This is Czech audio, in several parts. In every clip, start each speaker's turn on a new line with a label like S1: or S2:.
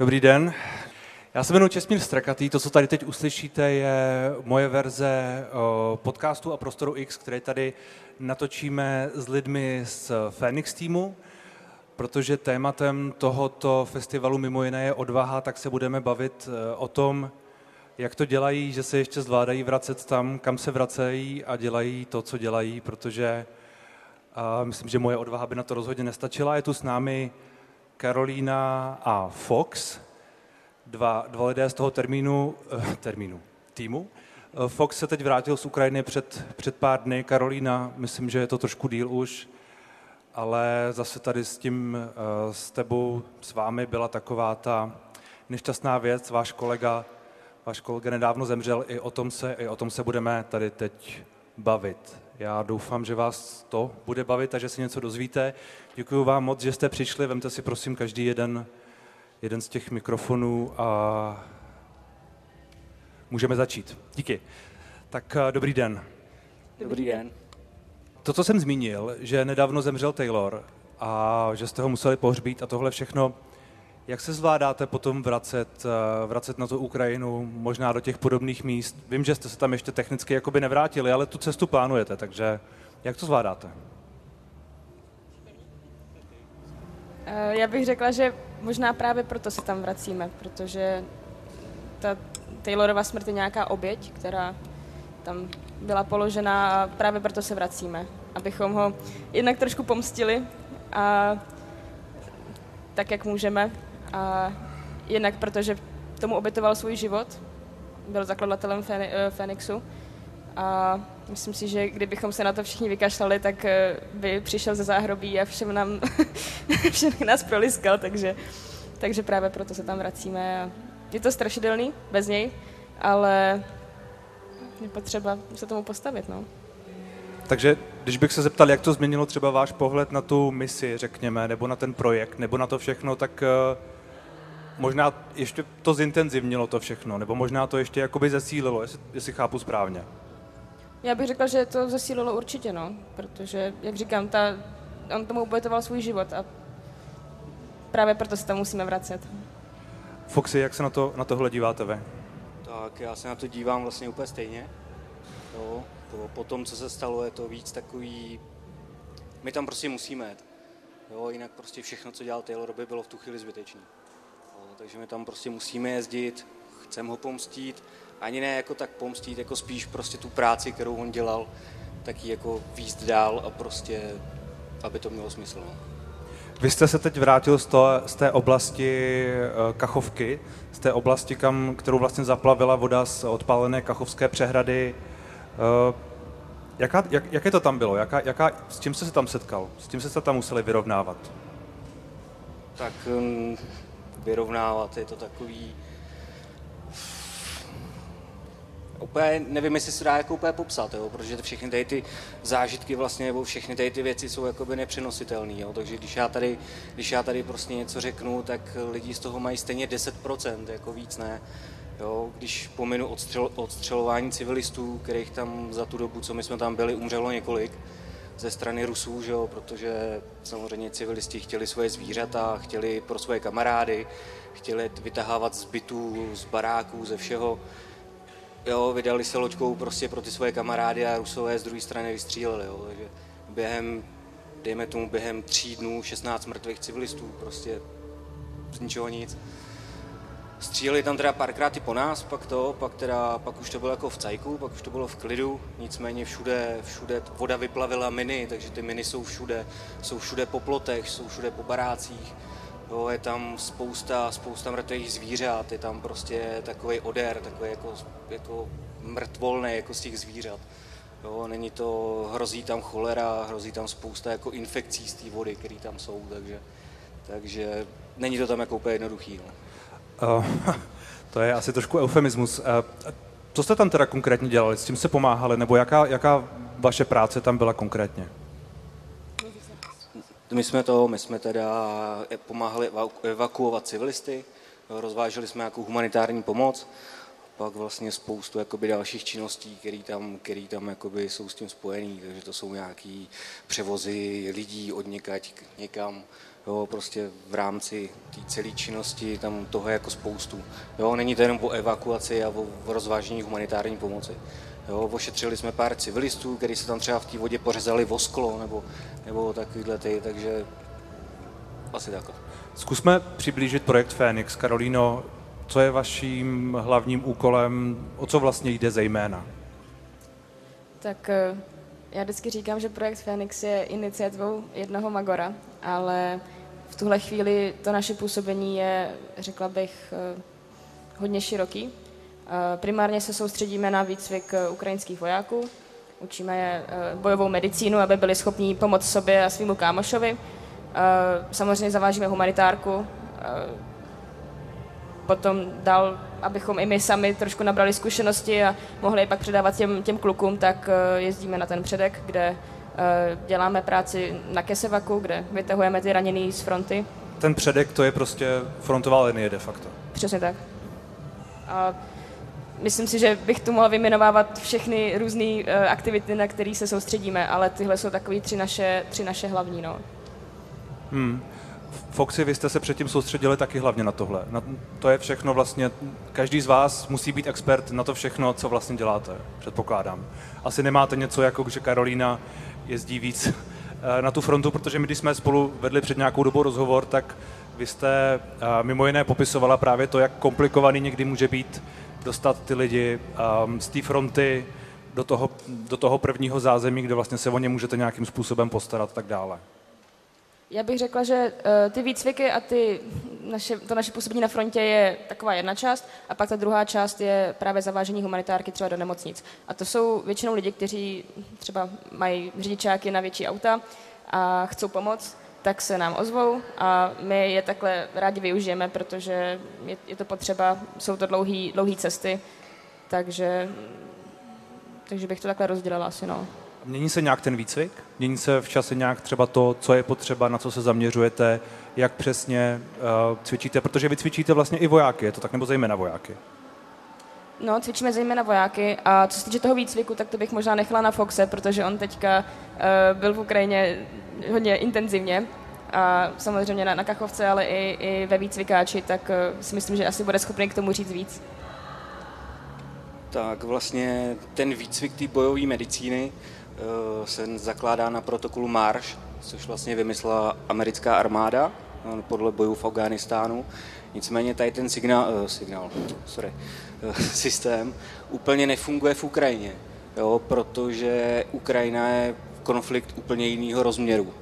S1: Dobrý den. Já se jmenuji Česmír Strakatý. To, co tady teď uslyšíte, je moje verze podcastu a Prostoru X, který tady natočíme s lidmi z Phoenix týmu. Protože tématem tohoto festivalu mimo jiné je odvaha, tak se budeme bavit e, o tom, jak to dělají, že se ještě zvládají vracet tam, kam se vracejí a dělají to, co dělají, protože a myslím, že moje odvaha by na to rozhodně nestačila. Je tu s námi Karolína a Fox, dva, dva lidé z toho termínu, eh, termínu, týmu. Eh, Fox se teď vrátil z Ukrajiny před, před pár dny, Karolína, myslím, že je to trošku díl už, ale zase tady s tím, eh, s tebou, s vámi byla taková ta nešťastná věc, váš kolega, váš kolega nedávno zemřel, i o tom se, i o tom se budeme tady teď bavit. Já doufám, že vás to bude bavit a že si něco dozvíte. Děkuji vám moc, že jste přišli. Vemte si prosím každý jeden, jeden z těch mikrofonů a můžeme začít. Díky. Tak eh, dobrý den.
S2: Dobrý den.
S1: To, co jsem zmínil, že nedávno zemřel Taylor a že jste ho museli pohřbít a tohle všechno, jak se zvládáte potom vracet, eh, vracet na tu Ukrajinu, možná do těch podobných míst? Vím, že jste se tam ještě technicky jakoby nevrátili, ale tu cestu plánujete, takže jak to zvládáte?
S3: Eh, já bych řekla, že možná právě proto se tam vracíme, protože ta Taylorova smrt je nějaká oběť, která tam byla položena a právě proto se vracíme, abychom ho jednak trošku pomstili a tak, jak můžeme a jednak protože tomu obětoval svůj život, byl zakladatelem Fénixu a myslím si, že kdybychom se na to všichni vykašlali, tak eh, by přišel ze záhrobí a všem, nám, všem nás proliskal, takže, takže právě proto se tam vracíme. Je to strašidelný bez něj, ale je potřeba se tomu postavit. No.
S1: Takže když bych se zeptal, jak to změnilo třeba váš pohled na tu misi, řekněme, nebo na ten projekt, nebo na to všechno, tak uh, možná ještě to zintenzivnilo to všechno, nebo možná to ještě jakoby zesílilo, jestli, jestli chápu správně.
S3: Já bych řekla, že to zesílilo určitě, no, protože, jak říkám, ta, on tomu obětoval svůj život a právě proto se tam musíme vracet.
S1: Foxy, jak se na, to, na tohle díváte vy?
S2: Tak já se na to dívám vlastně úplně stejně. Jo, po, po tom, co se stalo, je to víc takový... My tam prostě musíme jet. Jo, jinak prostě všechno, co dělal Taylor, by bylo v tu chvíli zbytečné takže my tam prostě musíme jezdit, chceme ho pomstít, ani ne jako tak pomstít, jako spíš prostě tu práci, kterou on dělal, tak ji jako výst dál a prostě, aby to mělo smysl. No.
S1: Vy jste se teď vrátil z, to, z té oblasti eh, Kachovky, z té oblasti, kam, kterou vlastně zaplavila voda z odpálené Kachovské přehrady. Eh, jaká, jak, jaké to tam bylo? Jaká, jaká, s čím jste se tam setkal? S čím jste se tam museli vyrovnávat?
S2: Tak vyrovnávat. Je to takový... Úplně nevím, jestli se dá jako úplně popsat, jo, protože všechny tady ty zážitky vlastně, nebo všechny tady ty věci jsou jakoby nepřenositelné, jo, takže když já, tady, když já tady prostě něco řeknu, tak lidi z toho mají stejně 10%, jako víc ne. Jo, když pominu odstřel, odstřelování civilistů, kterých tam za tu dobu, co my jsme tam byli, umřelo několik, ze strany Rusů, že jo, protože samozřejmě civilisti chtěli svoje zvířata, chtěli pro svoje kamarády, chtěli vytahávat z bytů, z baráků, ze všeho. Jo, vydali se loďkou prostě pro ty svoje kamarády a Rusové z druhé strany vystříleli, jo, takže během, dejme tomu, během tří dnů 16 mrtvých civilistů, prostě z ničeho nic. Stříleli tam teda párkrát i po nás, pak to, pak, teda, pak už to bylo jako v cajku, pak už to bylo v klidu, nicméně všude, všude voda vyplavila miny, takže ty miny jsou všude, jsou všude po plotech, jsou všude po barácích, jo, je tam spousta, spousta mrtvých zvířat, je tam prostě takový odér, takový jako, jako mrtvolný jako z těch zvířat. Jo, není to, hrozí tam cholera, hrozí tam spousta jako infekcí z té vody, které tam jsou, takže, takže není to tam jako úplně jednoduchý. No.
S1: Uh, to je asi trošku eufemismus. Uh, co jste tam teda konkrétně dělali? S tím se pomáhali? Nebo jaká, jaká vaše práce tam byla konkrétně?
S2: My jsme to, my jsme teda pomáhali evakuovat civilisty, rozváželi jsme nějakou humanitární pomoc, pak vlastně spoustu jakoby dalších činností, které tam, který tam jakoby jsou s tím spojený, takže to jsou nějaké převozy lidí od někať někam, Jo, prostě v rámci té celé činnosti tam toho je jako spoustu. Jo, není to jenom o evakuaci a o, rozvážení humanitární pomoci. Jo, ošetřili jsme pár civilistů, kteří se tam třeba v té vodě pořezali v osklo nebo, nebo takovýhle ty, takže asi tak.
S1: Zkusme přiblížit projekt Fénix. Karolíno, co je vaším hlavním úkolem, o co vlastně jde zejména?
S3: Tak eh, já vždycky říkám, že projekt Fénix je iniciativou jednoho Magora, ale v tuhle chvíli to naše působení je, řekla bych, eh, hodně široký. Eh, primárně se soustředíme na výcvik ukrajinských vojáků, učíme je bojovou medicínu, aby byli schopni pomoct sobě a svýmu kámošovi. Samozřejmě zavážíme humanitárku, potom dal, abychom i my sami trošku nabrali zkušenosti a mohli je pak předávat těm, těm klukům, tak eh, jezdíme na ten předek, kde eh, děláme práci na Kesevaku, kde vytahujeme ty raněný z fronty.
S1: Ten předek to je prostě frontová linie de facto.
S3: Přesně tak. A myslím si, že bych tu mohla vyjmenovávat všechny různé uh, aktivity, na které se soustředíme, ale tyhle jsou takové tři naše, tři naše hlavní. No.
S1: Hmm. Foxy, vy jste se předtím soustředili taky hlavně na tohle. Na, to je všechno vlastně, každý z vás musí být expert na to všechno, co vlastně děláte, předpokládám. Asi nemáte něco jako, že Karolína jezdí víc eh, na tu frontu, protože my, když jsme spolu vedli před nějakou dobou rozhovor, tak vy jste eh, mimo jiné popisovala právě to, jak komplikovaný někdy může být dostat ty lidi um, z té fronty do toho, do toho prvního zázemí, kde vlastně se o ně můžete nějakým způsobem postarat a tak dále.
S3: Já bych řekla, že uh, ty výcviky a ty naše, to naše působení na frontě je taková jedna část a pak ta druhá část je právě zavážení humanitárky třeba do nemocnic. A to jsou většinou lidi, kteří třeba mají řidičáky na větší auta a chcou pomoct, tak se nám ozvou a my je takhle rádi využijeme, protože je, je to potřeba, jsou to dlouhé cesty, takže, takže bych to takhle rozdělila asi. No.
S1: Mění se nějak ten výcvik? Mění se v čase nějak třeba to, co je potřeba, na co se zaměřujete, jak přesně uh, cvičíte? Protože vy cvičíte vlastně i vojáky, je to tak nebo zejména vojáky?
S3: No, cvičíme zejména vojáky a co se týče toho výcviku, tak to bych možná nechala na Foxe, protože on teďka uh, byl v Ukrajině hodně intenzivně a samozřejmě na, na Kachovce, ale i, i ve výcvikáči, tak uh, si myslím, že asi bude schopný k tomu říct víc.
S2: Tak vlastně ten výcvik té bojové medicíny se zakládá na protokolu Marsh, což vlastně vymyslela americká armáda eh, podle bojů v Afghánistánu. Nicméně tady ten signál, uh, signál sorry, systém úplně nefunguje v Ukrajině, jo, protože Ukrajina je konflikt úplně jiného rozměru.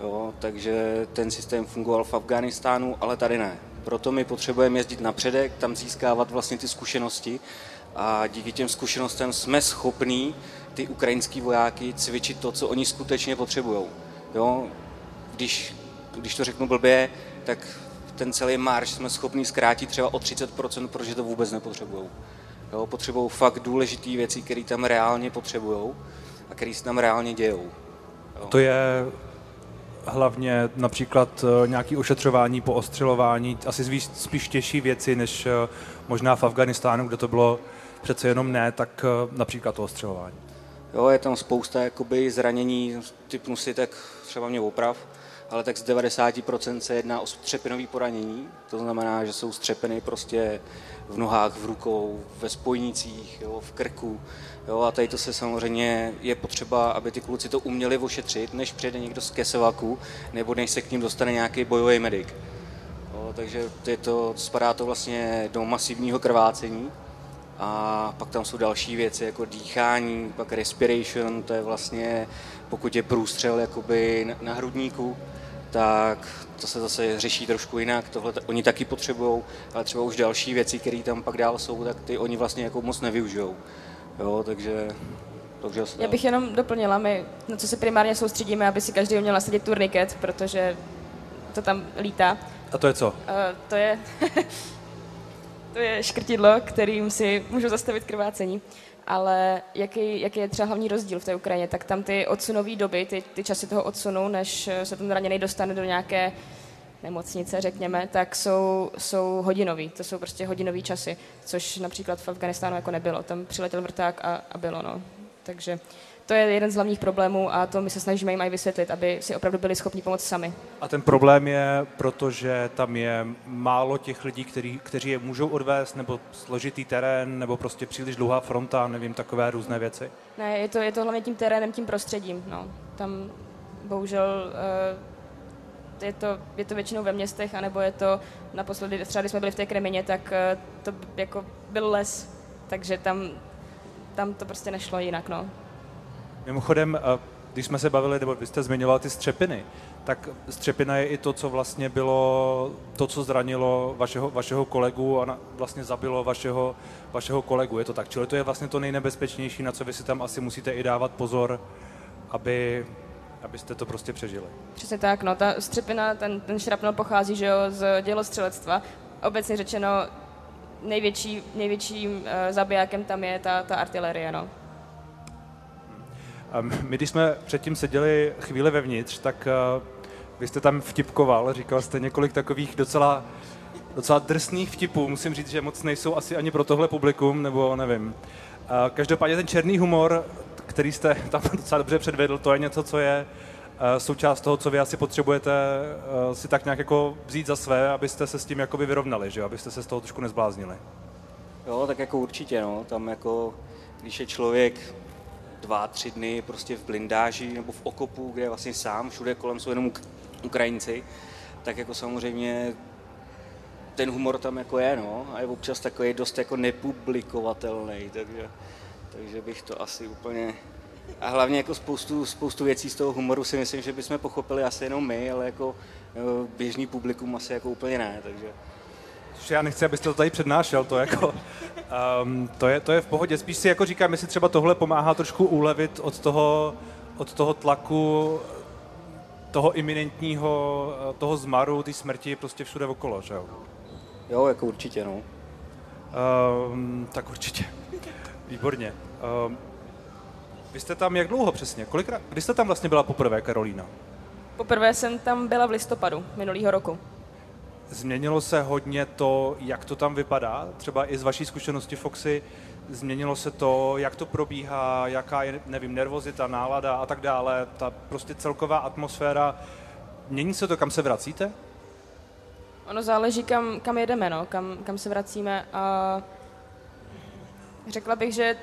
S2: Jo, takže ten systém fungoval v Afghánistánu, ale tady ne. Proto my potřebujeme jezdit napředek, tam získávat vlastně ty zkušenosti a díky těm zkušenostem jsme schopní ty ukrajinský vojáky cvičit to, co oni skutečně potřebují. Jo? Když, když to řeknu blbě, tak ten celý marš jsme schopni zkrátit třeba o 30%, protože to vůbec nepotřebují. Potřebují fakt důležité věci, které tam reálně potřebují a které se tam reálně dějou.
S1: Jo? To je hlavně například eh, nějaké ošetřování, poostřelování, asi spíš, spíš těžší věci, než eh, možná v Afganistánu, kde to bylo přece jenom ne, tak eh, například to ostřelování.
S2: Jo, je tam spousta jakoby zranění, typnu si tak třeba mě oprav, ale tak z 90% se jedná o střepinové poranění, to znamená, že jsou střepiny prostě v nohách, v rukou, ve spojnicích, jo, v krku. Jo, a tady to se samozřejmě je potřeba, aby ty kluci to uměli ošetřit, než přijde někdo z kesevaku, nebo než se k ním dostane nějaký bojový medic. Jo, takže je to, spadá to vlastně do masivního krvácení, a pak tam jsou další věci jako dýchání, pak respiration, to je vlastně, pokud je průstřel jakoby na hrudníku, tak to se zase řeší trošku jinak, tohle oni taky potřebují, ale třeba už další věci, které tam pak dál jsou, tak ty oni vlastně jako moc nevyužijou. Jo, takže takže
S3: Já bych jenom doplnila, my na co se primárně soustředíme, aby si každý uměl nasadit turniket, protože to tam lítá.
S1: A to je co? Uh,
S3: to je to je škrtidlo, kterým si můžu zastavit krvácení. Ale jaký, jaký je třeba hlavní rozdíl v té Ukrajině? Tak tam ty odsunové doby, ty, ty časy toho odsunu, než se ten raněný dostane do nějaké nemocnice, řekněme, tak jsou, jsou hodinový. To jsou prostě hodinový časy, což například v Afganistánu jako nebylo. Tam přiletěl vrták a, a bylo, no. Takže to je jeden z hlavních problémů a to my se snažíme jim aj vysvětlit, aby si opravdu byli schopni pomoct sami.
S1: A ten problém je, protože tam je málo těch lidí, který, kteří je můžou odvést, nebo složitý terén, nebo prostě příliš dlouhá fronta, nevím, takové různé věci?
S3: Ne, je to, je to hlavně tím terénem, tím prostředím. No. Tam bohužel uh, je to, je to většinou ve městech, anebo je to naposledy, třeba když jsme byli v té Kremině, tak uh, to jako byl les, takže tam, tam to prostě nešlo jinak. No.
S1: Mimochodem, uh, když jsme se bavili, nebo vy jste zmiňoval ty střepiny, tak střepina je i to, co vlastně bylo, to, co zranilo vašeho, vašeho kolegu a na, vlastně zabilo vašeho, vašeho kolegu. Je to tak? Čili to je vlastně to nejnebezpečnější, na co vy si tam asi musíte i dávat pozor, aby, abyste to prostě přežili.
S3: Přesně tak, no, ta střepina, ten, ten šrapnel pochází, že jo, z dělostřelectva. Obecně řečeno, největší, největším uh, zabijákem tam je ta, ta artilerie, no.
S1: My, když jsme předtím seděli chvíli vevnitř, tak uh, vy jste tam vtipkoval, říkal jste několik takových docela, docela drsných vtipů. Musím říct, že moc nejsou asi ani pro tohle publikum, nebo nevím. Uh, každopádně ten černý humor, který jste tam docela dobře předvedl, to je něco, co je uh, součást toho, co vy asi potřebujete si tak nějak jako vzít za své, abyste se s tím jakoby vyrovnali, že abyste se z toho trošku nezbláznili.
S2: Jo, tak jako určitě, no. Tam jako, když je člověk dva, tři dny prostě v blindáži nebo v okopu, kde je vlastně sám, všude kolem jsou jenom Ukrajinci, tak jako samozřejmě ten humor tam jako je, no, a je občas takový dost jako nepublikovatelný, takže, takže bych to asi úplně... A hlavně jako spoustu, spoustu věcí z toho humoru si myslím, že bychom pochopili asi jenom my, ale jako běžný publikum asi jako úplně ne, takže...
S1: Což já nechci, abyste to tady přednášel, to jako, um, to, je, to je v pohodě. Spíš si jako říkám, jestli třeba tohle pomáhá trošku ulevit od toho, od toho tlaku, toho iminentního, toho zmaru, té smrti prostě všude okolo, že jo?
S2: Jo, jako určitě, no.
S1: Um, tak určitě. Výborně. Um, vy jste tam jak dlouho přesně? Kolikrát, kdy jste tam vlastně byla poprvé, Karolína?
S3: Poprvé jsem tam byla v listopadu minulého roku.
S1: Změnilo se hodně to, jak to tam vypadá, třeba i z vaší zkušenosti Foxy, změnilo se to, jak to probíhá, jaká je, nevím, nervozita, nálada a tak dále, ta prostě celková atmosféra. Mění se to, kam se vracíte?
S3: Ono záleží, kam, kam jedeme, no, kam, kam se vracíme a řekla bych, že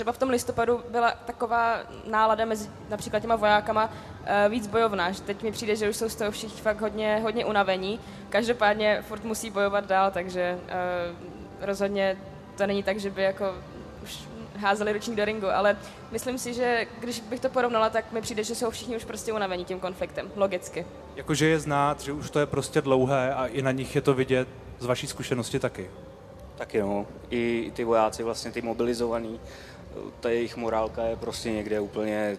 S3: třeba v tom listopadu byla taková nálada mezi například těma vojákama uh, víc bojovná. Že teď mi přijde, že už jsou z toho všichni fakt hodně, hodně unavení. Každopádně furt musí bojovat dál, takže uh, rozhodně to není tak, že by jako už házeli ručník do ringu, ale myslím si, že když bych to porovnala, tak mi přijde, že jsou všichni už prostě unavení tím konfliktem, logicky.
S1: Jakože je znát, že už to je prostě dlouhé a i na nich je to vidět z vaší zkušenosti taky.
S2: Taky no, i ty vojáci vlastně, ty mobilizovaní, ta jejich morálka je prostě někde úplně,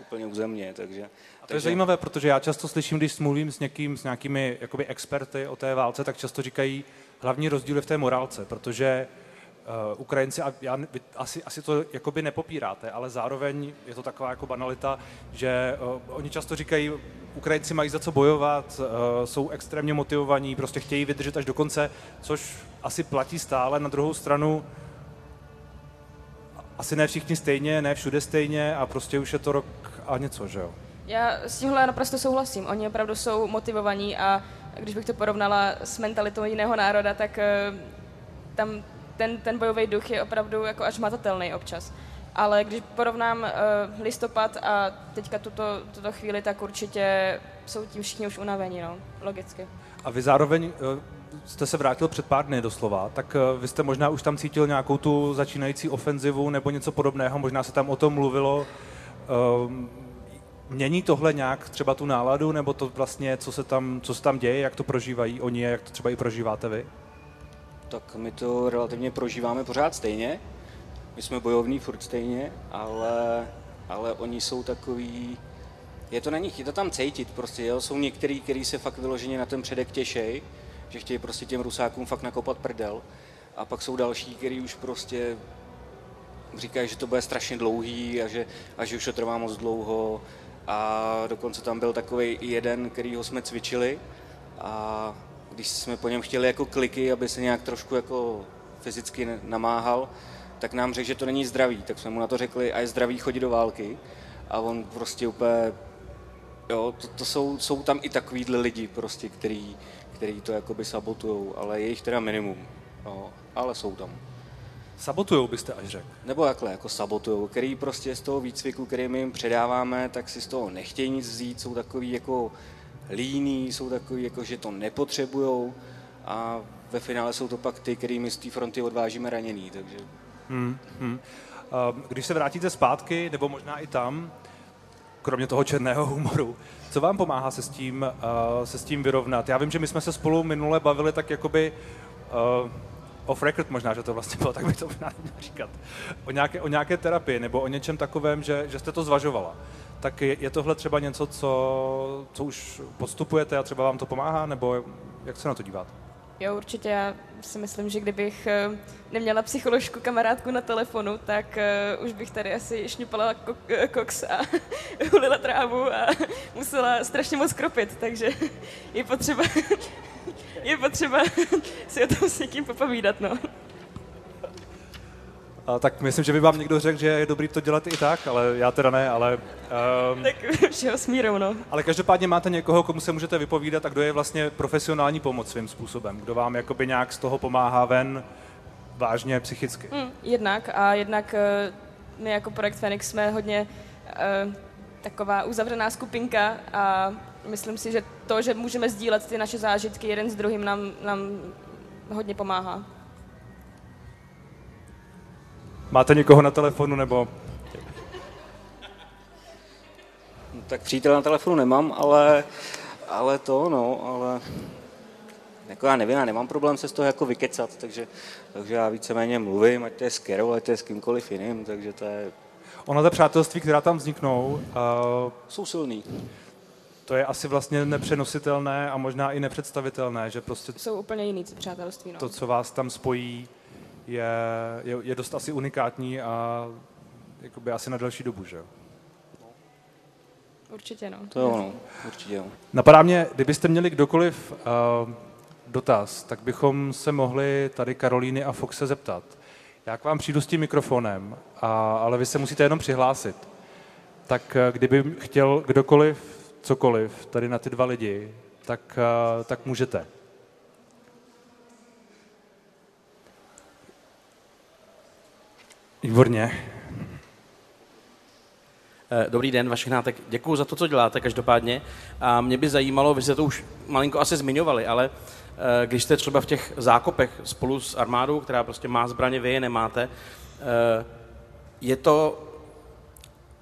S2: úplně u země, takže...
S1: A to je zajímavé, protože já často slyším, když mluvím s někým, s nějakými jakoby experty o té válce, tak často říkají hlavní rozdíly v té morálce, protože uh, Ukrajinci, a já, vy asi, asi to jakoby nepopíráte, ale zároveň je to taková jako banalita, že uh, oni často říkají, Ukrajinci mají za co bojovat, uh, jsou extrémně motivovaní, prostě chtějí vydržet až do konce, což asi platí stále. Na druhou stranu asi ne všichni stejně, ne všude stejně a prostě už je to rok a něco, že jo?
S3: Já s tímhle naprosto souhlasím. Oni opravdu jsou motivovaní a když bych to porovnala s mentalitou jiného národa, tak uh, tam ten, ten bojový duch je opravdu jako až matatelný občas. Ale když porovnám uh, listopad a teďka tuto, tuto chvíli, tak určitě jsou tím všichni už unavení, no, logicky.
S1: A vy zároveň uh, jste se vrátil před pár dny doslova, tak uh, vy jste možná už tam cítil nějakou tu začínající ofenzivu nebo něco podobného, možná se tam o tom mluvilo. Uh, Mění tohle nějak třeba tu náladu, nebo to vlastně, co se tam, co se tam děje, jak to prožívají oni a jak to třeba i prožíváte vy?
S2: Tak my to relativně prožíváme pořád stejně. My jsme bojovní furt stejně, ale, ale oni jsou takový... Je to na nich, je to tam cítit prostě, jo? Jsou některý, kteří se fakt vyloženě na ten předek těšej, že chtějí prostě těm rusákům fakt nakopat prdel. A pak jsou další, kteří už prostě říkají, že to bude strašně dlouhý a že, a že už to trvá moc dlouho. A dokonce tam byl takový jeden, kterýho jsme cvičili a když jsme po něm chtěli jako kliky, aby se nějak trošku jako fyzicky namáhal, tak nám řekl, že to není zdravý. Tak jsme mu na to řekli, a je zdravý chodit do války. A on prostě úplně, jo, to, to jsou, jsou tam i takovýhle lidi prostě, který, který to jakoby sabotujou, ale je jich teda minimum, jo, ale jsou tam.
S1: Sabotujou byste až řekl.
S2: Nebo jakhle, jako sabotujou, který prostě z toho výcviku, který my jim předáváme, tak si z toho nechtějí nic vzít, jsou takový jako líní, jsou takový jako, že to nepotřebujou a ve finále jsou to pak ty, kterými z té fronty odvážíme raněný, takže...
S1: Hmm, hmm. Když se vrátíte zpátky, nebo možná i tam, kromě toho černého humoru, co vám pomáhá se s tím, se s tím vyrovnat? Já vím, že my jsme se spolu minule bavili tak jakoby off record možná, že to vlastně bylo, tak bych to možná říkat, o nějaké, o nějaké terapii nebo o něčem takovém, že, že jste to zvažovala. Tak je, je tohle třeba něco, co, co už podstupujete a třeba vám to pomáhá, nebo jak se na to díváte?
S3: Jo, určitě. Já si myslím, že kdybych eh, neměla psycholožku kamarádku na telefonu, tak uh, už bych tady asi šňupala kok- koks a hulila trávu a musela strašně moc kropit, takže je potřeba je potřeba si o tom s někým popovídat, no.
S1: A, tak myslím, že by vám někdo řekl, že je dobrý to dělat i tak, ale já teda ne, ale...
S3: Um, tak všeho smírou, no.
S1: Ale každopádně máte někoho, komu se můžete vypovídat a kdo je vlastně profesionální pomoc svým způsobem, kdo vám jakoby nějak z toho pomáhá ven vážně psychicky.
S3: Mm, jednak a jednak uh, my jako projekt Fenix jsme hodně uh, taková uzavřená skupinka a myslím si, že to, že můžeme sdílet ty naše zážitky jeden s druhým, nám, nám hodně pomáhá.
S1: Máte někoho na telefonu nebo?
S2: No, tak přítel na telefonu nemám, ale, ale to, no, ale jako já nevím, já nemám problém se z toho jako vykecat, takže, takže já víceméně mluvím, ať to je s Kerou, ať to je s kýmkoliv jiným, takže to je...
S1: Ono ta přátelství, která tam vzniknou... Uh,
S2: jsou silný
S1: to je asi vlastně nepřenositelné a možná i nepředstavitelné, že prostě...
S3: Jsou úplně jiný přátelství, no.
S1: To, co vás tam spojí, je, je, je dost asi unikátní a jakoby asi na delší dobu, že jo?
S3: Určitě, no.
S2: To jo, no. Určitě jo.
S1: Napadá mě, kdybyste měli kdokoliv uh, dotaz, tak bychom se mohli tady Karolíny a Foxe zeptat. Já k vám přijdu s tím mikrofonem, a, ale vy se musíte jenom přihlásit. Tak eh, kdyby chtěl kdokoliv cokoliv tady na ty dva lidi, tak, eh, tak můžete. Výborně.
S4: Eh, dobrý den, vašich nátek. Děkuji za to, co děláte každopádně. A mě by zajímalo, vy jste to už malinko asi zmiňovali, ale eh, když jste třeba v těch zákopech spolu s armádou, která prostě má zbraně, vy je nemáte, je to,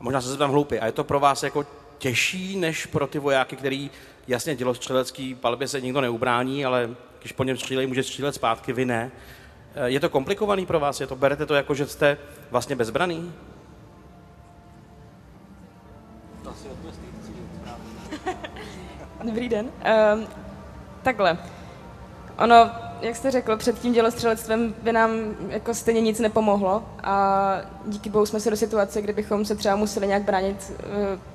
S4: možná se zeptám hloupě, a je to pro vás jako těžší než pro ty vojáky, který jasně dělostřelecký palbě se nikdo neubrání, ale když po něm střílejí, může střílet zpátky, vy ne. Eh, je to komplikovaný pro vás? Je to, berete to jako, že jste vlastně bezbraný?
S3: Dobrý den. Um, takhle. Ono, jak jste řekl, před tím dělostřelectvem by nám jako stejně nic nepomohlo a díky bohu jsme se do situace, kde bychom se třeba museli nějak bránit uh,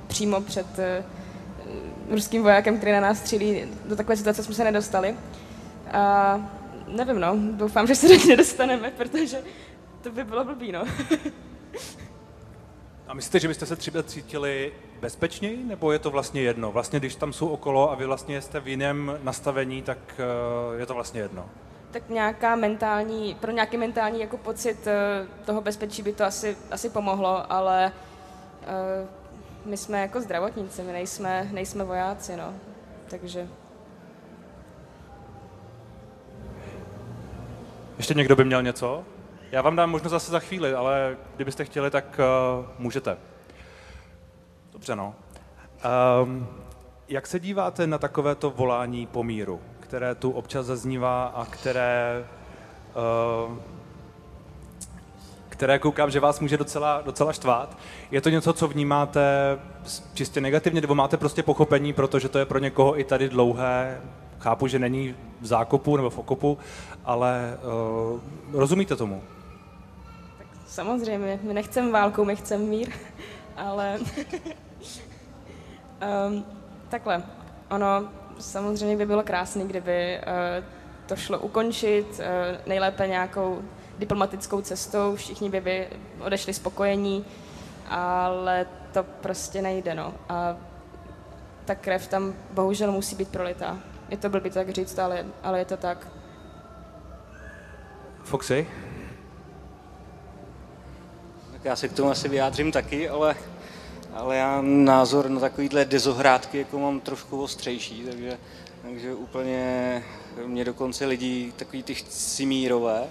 S3: přímo před uh, ruským vojákem, který na nás střílí. Do takové situace jsme se nedostali. A nevím, no, doufám, že se do ní nedostaneme, protože to by bylo blbý, no.
S1: A myslíte, že byste se třeba cítili bezpečněji, nebo je to vlastně jedno? Vlastně, když tam jsou okolo a vy vlastně jste v jiném nastavení, tak uh, je to vlastně jedno?
S3: Tak nějaká mentální, pro nějaký mentální jako pocit uh, toho bezpečí by to asi, asi pomohlo, ale uh, my jsme jako zdravotníci, my nejsme, nejsme vojáci, no. Takže...
S1: Ještě někdo by měl něco? Já vám dám možnost zase za chvíli, ale kdybyste chtěli, tak uh, můžete. Dobře, no. Um, jak se díváte na takovéto volání po míru, které tu občas zaznívá a které, uh, které koukám, že vás může docela, docela štvát? Je to něco, co vnímáte čistě negativně, nebo máte prostě pochopení, protože to je pro někoho i tady dlouhé? Chápu, že není v zákopu nebo v okopu, ale uh, rozumíte tomu?
S3: Samozřejmě, my nechceme válku, my chceme mír, ale um, takhle, ono samozřejmě by bylo krásné, kdyby uh, to šlo ukončit, uh, nejlépe nějakou diplomatickou cestou, všichni by, by odešli spokojení, ale to prostě nejde, no. A ta krev tam bohužel musí být prolitá. Je to blbý tak říct, ale, ale je to tak.
S1: Foxy?
S2: Tak já se k tomu asi vyjádřím taky, ale, ale já názor na takovýhle dezohrádky jako mám trošku ostřejší, takže, takže úplně mě dokonce lidi, takový ty simírové,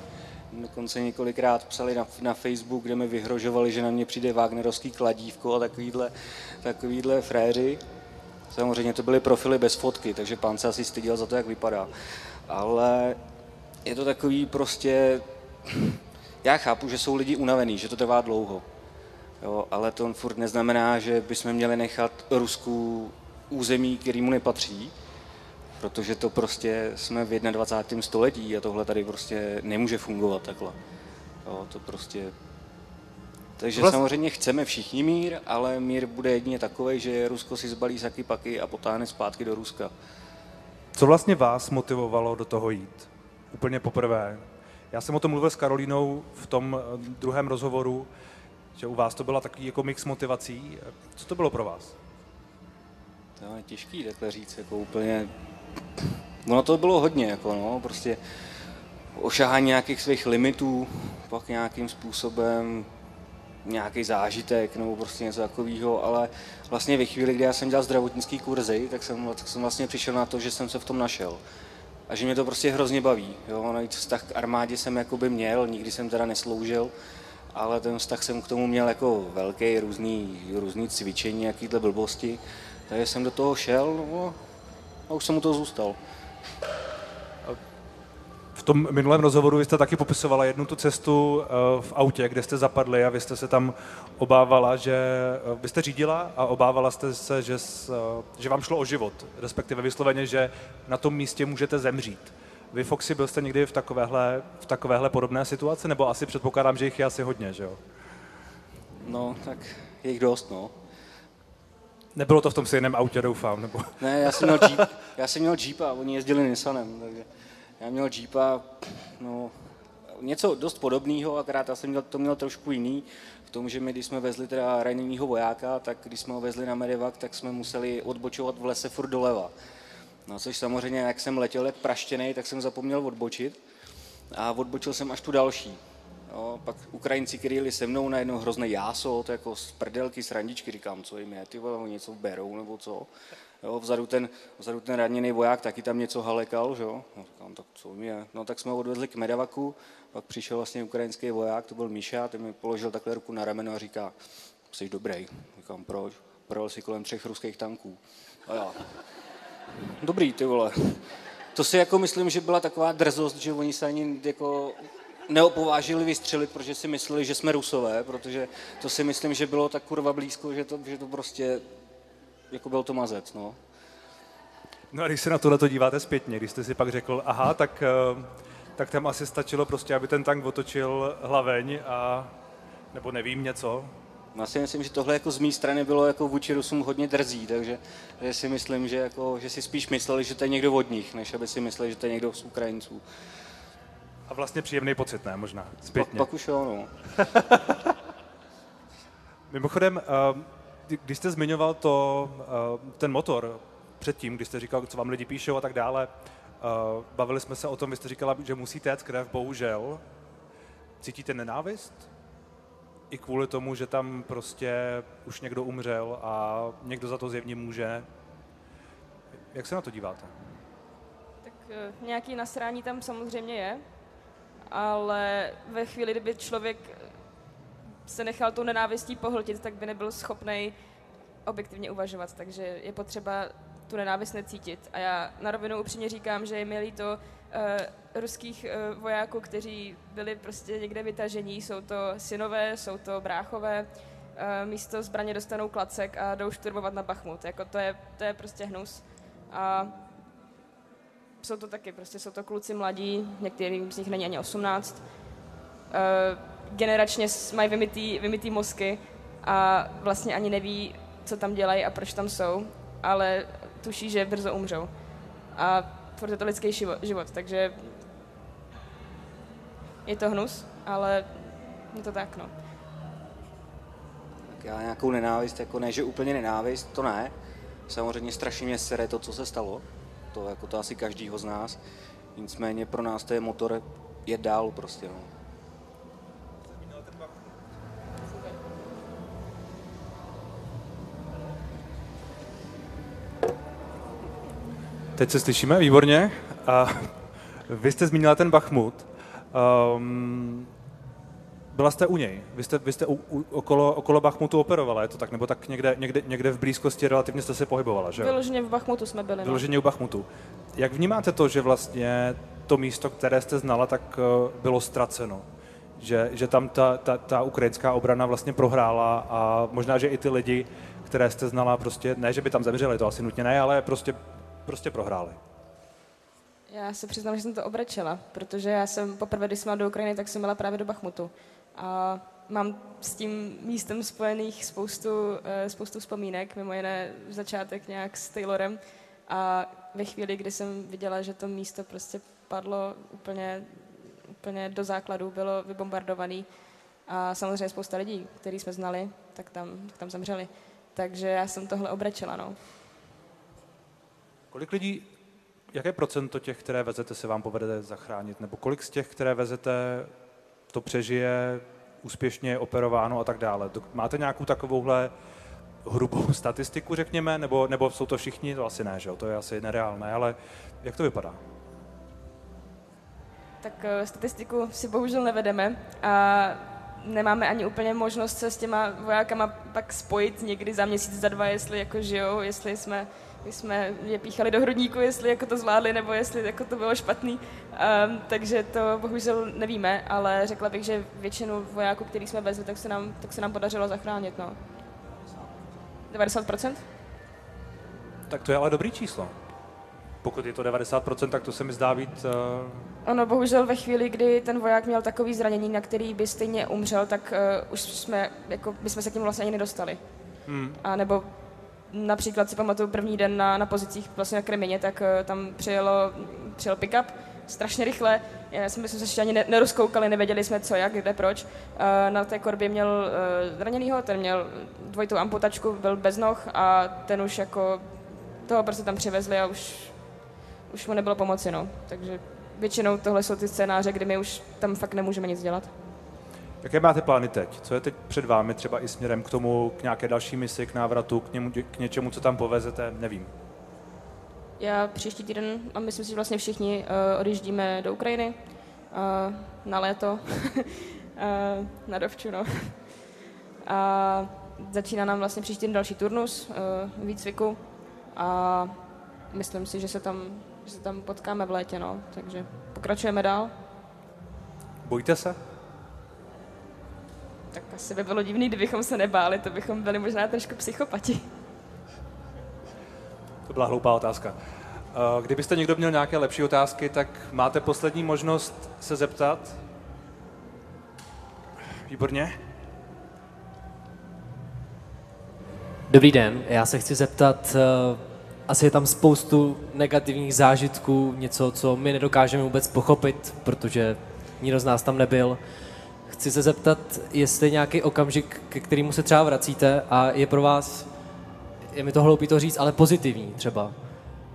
S2: dokonce několikrát psali na, na Facebook, kde mi vyhrožovali, že na mě přijde Wagnerovský kladívko a takovýhle, takovýhle fréři. Samozřejmě to byly profily bez fotky, takže pán se asi styděl za to, jak vypadá. Ale je to takový prostě... Já chápu, že jsou lidi unavený, že to trvá dlouho. Jo, ale to furt neznamená, že bychom měli nechat Rusku území, který mu nepatří, protože to prostě jsme v 21. století a tohle tady prostě nemůže fungovat takhle. Jo, to prostě... Takže Vlast... samozřejmě chceme všichni mír, ale mír bude jedině takový, že Rusko si zbalí saky paky a potáhne zpátky do Ruska.
S1: Co vlastně vás motivovalo do toho jít? Úplně poprvé. Já jsem o tom mluvil s Karolínou v tom eh, druhém rozhovoru, že u vás to byla takový jako mix motivací. Co to bylo pro vás?
S2: To je těžký takhle říct, jako úplně Ono to bylo hodně, jako no, prostě ošahání nějakých svých limitů, pak nějakým způsobem nějaký zážitek nebo prostě něco takového, ale vlastně ve chvíli, kdy já jsem dělal zdravotnický kurzy, tak jsem, tak jsem vlastně přišel na to, že jsem se v tom našel. A že mě to prostě hrozně baví. Jo? Navíc vztah k armádě jsem jakoby měl, nikdy jsem teda nesloužil, ale ten vztah jsem k tomu měl jako velký, různý, různý cvičení, jakýhle blbosti. Takže jsem do toho šel no, a už jsem mu to zůstal.
S1: V tom minulém rozhovoru vy jste taky popisovala jednu tu cestu eh, v autě, kde jste zapadli a vy jste se tam obávala, že eh, vy jste řídila a obávala jste se, že, eh, že vám šlo o život, respektive vysloveně, že na tom místě můžete zemřít. Vy, Foxy, byl jste někdy v takovéhle, v takovéhle podobné situaci, nebo asi předpokládám, že jich je asi hodně, že jo?
S2: No, tak je jich dost, no.
S1: Nebylo to v tom stejném autě, doufám, nebo?
S2: Ne, já jsem měl Jeep, já jsem měl Jeep a oni jezdili Nissanem, takže já měl Jeepa, no, něco dost podobného, akorát já jsem to měl trošku jiný, v tom, že my, když jsme vezli teda ranjenýho vojáka, tak když jsme ho vezli na Medevak, tak jsme museli odbočovat v lese furt doleva. No, což samozřejmě, jak jsem letěl jak praštěný, tak jsem zapomněl odbočit a odbočil jsem až tu další. Jo, pak Ukrajinci, kteří jeli se mnou, najednou hrozný jáso, to jako z prdelky, z randičky, říkám, co jim je, ty vole, něco berou nebo co. Jo, vzadu, ten, vzadu ten raněný voják taky tam něco halekal, že jo. No, říkám, tak co jim je. No tak jsme ho odvezli k Medavaku, pak přišel vlastně ukrajinský voják, to byl Míša, ten mi položil takhle ruku na rameno a říká, jsi dobrý. Říkám, proč? Projel si kolem třech ruských tanků. A já, dobrý, ty vole. To si jako myslím, že byla taková drzost, že oni se ani jako neopovážili vystřelit, protože si mysleli, že jsme rusové, protože to si myslím, že bylo tak kurva blízko, že to, že to prostě, jako byl to mazec, no.
S1: No a když se na tohle díváte zpětně, když jste si pak řekl, aha, tak, eh, tak tam asi stačilo prostě, aby ten tank otočil hlaveň a, nebo nevím, něco,
S2: já si myslím, že tohle jako z mé strany bylo jako vůči Rusům hodně drzí, takže že si myslím, že, jako, že si spíš mysleli, že to je někdo od nich, než aby si mysleli, že to je někdo z Ukrajinců.
S1: A vlastně příjemný pocit, ne? Možná, zpětně.
S2: Pak, pak už jo, no.
S1: Mimochodem, eh, když jste zmiňoval to, eh, ten motor předtím, když jste říkal, co vám lidi píšou a tak dále, eh, bavili jsme se o tom, vy jste říkala, že musí téct krev, bohužel. Cítíte nenávist? I kvůli tomu, že tam prostě už někdo umřel a někdo za to zjevně může. Jak se na to díváte?
S3: Tak nějaký nasrání tam samozřejmě je, ale ve chvíli, kdyby člověk se nechal tu nenávistí pohltit, tak by nebyl schopný objektivně uvažovat, takže je potřeba tu nenávist necítit. A já na rovinu upřímně říkám, že je mi to uh, ruských uh, vojáků, kteří byli prostě někde vytažení. Jsou to synové, jsou to bráchové, uh, místo zbraně dostanou klacek a jdou šturmovat na Bachmut. Jako to je, to je prostě hnus. A jsou to taky, prostě jsou to kluci mladí, některým z nich není ani 18. Uh, eh, generačně mají vymitý, vymitý mozky a vlastně ani neví, co tam dělají a proč tam jsou, ale tuší, že brzo umřou. A furt je to lidský život, život takže je to hnus, ale je to tak, no.
S2: Tak já nějakou nenávist, jako ne, že úplně nenávist, to ne. Samozřejmě strašně mě sere to, co se stalo. To jako to asi každýho z nás. Nicméně pro nás to je motor je dál prostě, no.
S1: Teď se slyšíme, výborně. A vy jste zmínila ten Bachmut. Um, byla jste u něj, vy jste, vy jste u, u, okolo, okolo Bachmutu operovala, je to tak? Nebo tak někde, někde, někde v blízkosti relativně jste se pohybovala, že
S3: Vyloženě v Bachmutu jsme byli. No.
S1: Vyloženě u Bachmutu. Jak vnímáte to, že vlastně to místo, které jste znala, tak eh, bylo ztraceno? Že, že tam ta, ta, ta ukrajinská obrana vlastně prohrála a možná, že i ty lidi, které jste znala, prostě, ne, že by tam zemřeli, to asi nutně ne, ale prostě, prostě prohráli.
S3: Já se přiznám, že jsem to obrečela, protože já jsem poprvé, když jsem do Ukrajiny, tak jsem byla právě do Bachmutu. A mám s tím místem spojených spoustu, eh, spoustu vzpomínek, mimo jiné začátek nějak s Taylorem. A ve chvíli, kdy jsem viděla, že to místo prostě padlo úplně, úplně do základu, bylo vybombardovaný a samozřejmě spousta lidí, který jsme znali, tak tam, tak tam zemřeli. Takže já jsem tohle obrečela, no.
S1: Kolik lidí, jaké procento těch, které vezete, se vám povede zachránit? Nebo kolik z těch, které vezete, to přežije, úspěšně operováno a tak dále? Máte nějakou takovouhle hrubou statistiku, řekněme, nebo, nebo jsou to všichni? To asi ne, že jo? to je asi nereálné, ale jak to vypadá?
S3: Tak uh, statistiku si bohužel nevedeme a nemáme ani úplně možnost se s těma vojákama pak spojit někdy za měsíc, za dva, jestli jako žijou, jestli jsme, jsme je píchali do hrudníku, jestli jako to zvládli, nebo jestli jako to bylo špatný. Um, takže to bohužel nevíme, ale řekla bych, že většinu vojáků, který jsme vezli, tak se nám, tak se nám podařilo zachránit. No. 90%?
S1: Tak to je ale dobrý číslo. Pokud je to 90%, tak to se mi zdá být... Uh...
S3: Ono bohužel ve chvíli, kdy ten voják měl takový zranění, na který by stejně umřel, tak uh, už jsme, jako, bychom se k němu vlastně ani nedostali. Hmm. A nebo například si pamatuju první den na, na pozicích vlastně na Kremině, tak uh, tam přijelo, přijel pick-up, strašně rychle. Já jsme, se ještě ani nerozkoukali, nevěděli jsme co, jak, kde, proč. Na té korbě měl uh, zraněnýho, ten měl dvojitou amputačku, byl bez noh a ten už jako toho prostě tam přivezli a už, už mu nebylo pomoci, no. Takže většinou tohle jsou ty scénáře, kdy my už tam fakt nemůžeme nic dělat.
S1: Jaké máte plány teď? Co je teď před vámi, třeba i směrem k tomu, k nějaké další misi, k návratu, k, němu, k něčemu, co tam povezete? Nevím.
S3: Já příští týden, a myslím si, že vlastně všichni uh, odjíždíme do Ukrajiny uh, na léto, uh, na dovču, no. A začíná nám vlastně příští týden další turnus uh, výcviku a myslím si, že se tam, že se tam potkáme v létě, no. Takže pokračujeme dál.
S1: Bojte se?
S3: Tak asi by bylo divný, kdybychom se nebáli, to bychom byli možná trošku psychopati.
S1: To byla hloupá otázka. Eh, kdybyste někdo měl nějaké lepší otázky, tak máte poslední možnost se zeptat. Výborně.
S5: Dobrý den, já se chci zeptat, eh, asi je tam spoustu negativních zážitků, něco, co my nedokážeme vůbec pochopit, protože nikdo z nás tam nebyl. Chci se zeptat, jestli nějaký okamžik, ke kterému se třeba vracíte a je pro vás, je mi to hloupý to říct, ale pozitivní třeba.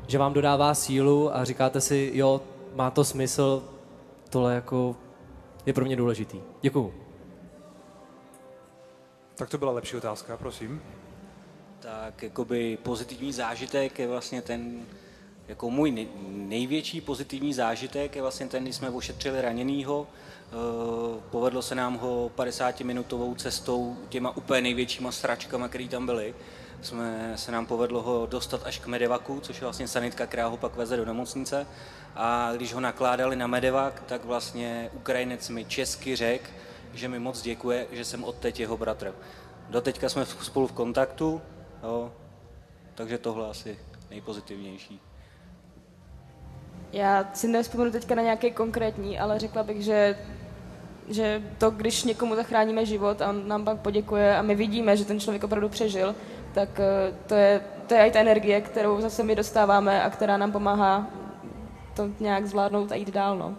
S5: Že vám dodává sílu a říkáte si, jo, má to smysl, tohle jako je pro mě důležitý. Děkuju.
S1: Tak to byla lepší otázka, prosím.
S2: Tak jakoby pozitivní zážitek je vlastně ten, jako můj největší pozitivní zážitek je vlastně ten, kdy jsme ošetřili raněnýho, povedlo se nám ho 50-minutovou cestou těma úplně největšíma sračkama, které tam byly. Jsme, se nám povedlo ho dostat až k Medevaku, což je vlastně sanitka, která ho pak veze do nemocnice. A když ho nakládali na Medevak, tak vlastně Ukrajinec mi česky řekl, že mi moc děkuje, že jsem odteď jeho bratr. Doteďka jsme spolu v kontaktu, jo, takže tohle asi nejpozitivnější.
S3: Já si nevzpomenu teďka na nějaké konkrétní, ale řekla bych, že že to, když někomu zachráníme život a on nám pak poděkuje a my vidíme, že ten člověk opravdu přežil, tak eh, to je, to je i ta energie, kterou zase my dostáváme a která nám pomáhá to nějak zvládnout a jít dál. No.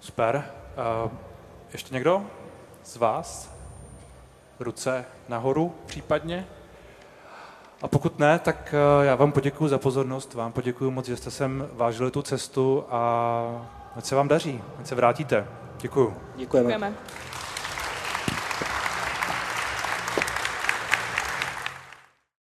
S1: Super. Uh, ještě někdo z vás? Ruce nahoru případně? A pokud ne, tak eh, já vám poděkuji za pozornost, vám poděkuji moc, že jste sem vážili tu cestu a Ať se vám daří, ať se vrátíte. Děkuju.
S2: Děkujeme.
S3: Děkujeme.